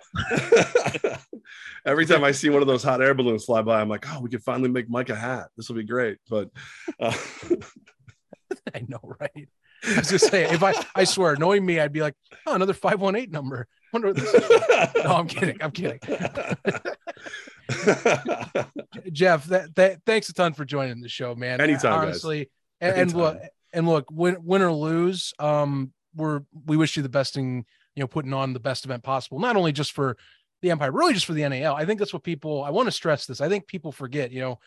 Every time I see one of those hot air balloons fly by, I'm like, oh, we can finally make Mike a hat. This will be great. But uh... I know, right? I was just saying, if I, I swear, knowing me, I'd be like, oh, another 518 number. Wonder what this is. no, I'm kidding. I'm kidding. Jeff, that, that, thanks a ton for joining the show, man. Anytime, honestly. And, and, look, and look, win, win or lose, um, we're we wish you the best in you know putting on the best event possible, not only just for the Empire, really just for the NAL. I think that's what people. I want to stress this. I think people forget. You know,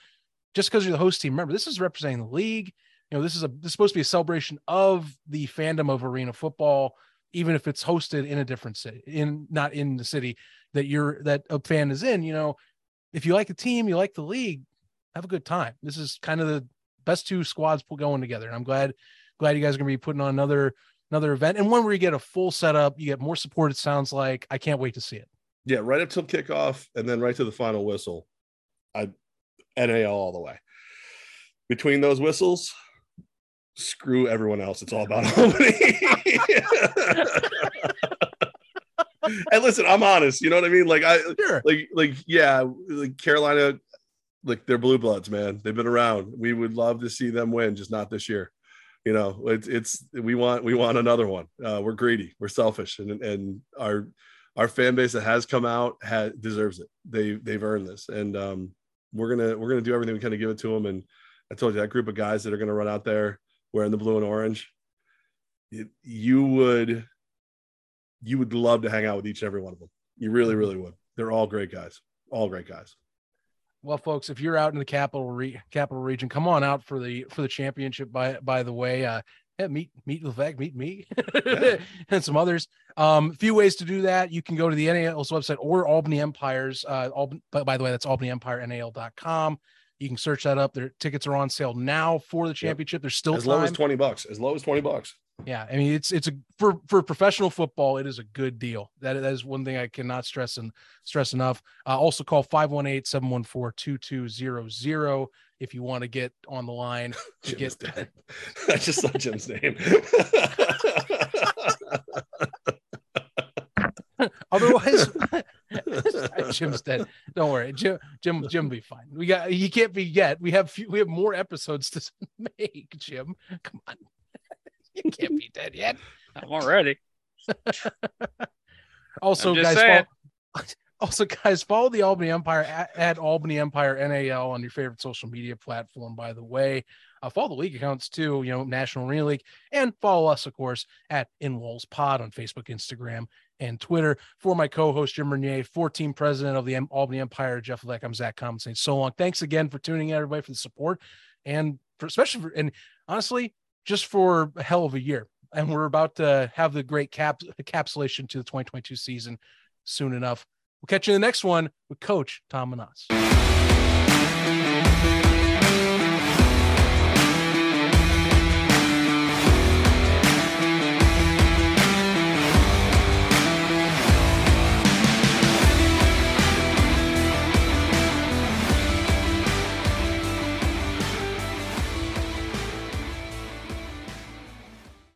just because you're the host team, remember this is representing the league. You know, this is a this is supposed to be a celebration of the fandom of arena football, even if it's hosted in a different city, in not in the city that you're that a fan is in. You know, if you like the team, you like the league, have a good time. This is kind of the best two squads going together, and I'm glad glad you guys are gonna be putting on another another event and one where you get a full setup, you get more support. It sounds like I can't wait to see it. Yeah, right up till kickoff, and then right to the final whistle. I NAL all the way. Between those whistles, screw everyone else. It's all about Albany. and listen, I'm honest. You know what I mean? Like I, sure. like, like, yeah, like Carolina, like they're blue bloods, man. They've been around. We would love to see them win, just not this year you know it's it's we want we want another one. Uh, we're greedy we're selfish and and our our fan base that has come out has deserves it. They they've earned this and um we're gonna we're gonna do everything we can to give it to them and i told you that group of guys that are gonna run out there wearing the blue and orange it, you would you would love to hang out with each and every one of them you really really would. They're all great guys all great guys well, folks, if you're out in the capital re- capital region, come on out for the for the championship. By by the way, uh, yeah, meet meet Levesque, meet me, and some others. Um, a few ways to do that. You can go to the NAL's website or Albany Empires. Uh, by, by the way, that's albanyempirenal.com. You can search that up. Their tickets are on sale now for the championship. Yep. There's still as time. low as twenty bucks. As low as twenty bucks. Yeah, I mean it's it's a for for professional football, it is a good deal. That, that is one thing I cannot stress and stress enough. Uh, also call 518-714-2200 if you want to get on the line to get dead. I just saw Jim's name. Otherwise, Jim's dead. Don't worry, Jim. Jim. Jim will be fine. We got. He can't be yet. We have. We have more episodes to make. Jim, come on you can't be dead yet. I'm already. also, guys, follow, also guys, follow the Albany Empire at, at, Albany Empire NAL on your favorite social media platform. By the way, uh, follow the league accounts too. You know, National Arena League, and follow us, of course, at In Walls Pod on Facebook, Instagram, and Twitter. For my co-host Jim Renier, for team president of the M- Albany Empire, Jeff Levesque, I'm Zach Common saying so long. Thanks again for tuning in, everybody, for the support, and for especially for and honestly just for a hell of a year. And we're about to have the great cap encapsulation to the 2022 season soon enough. We'll catch you in the next one with Coach Tom Menas.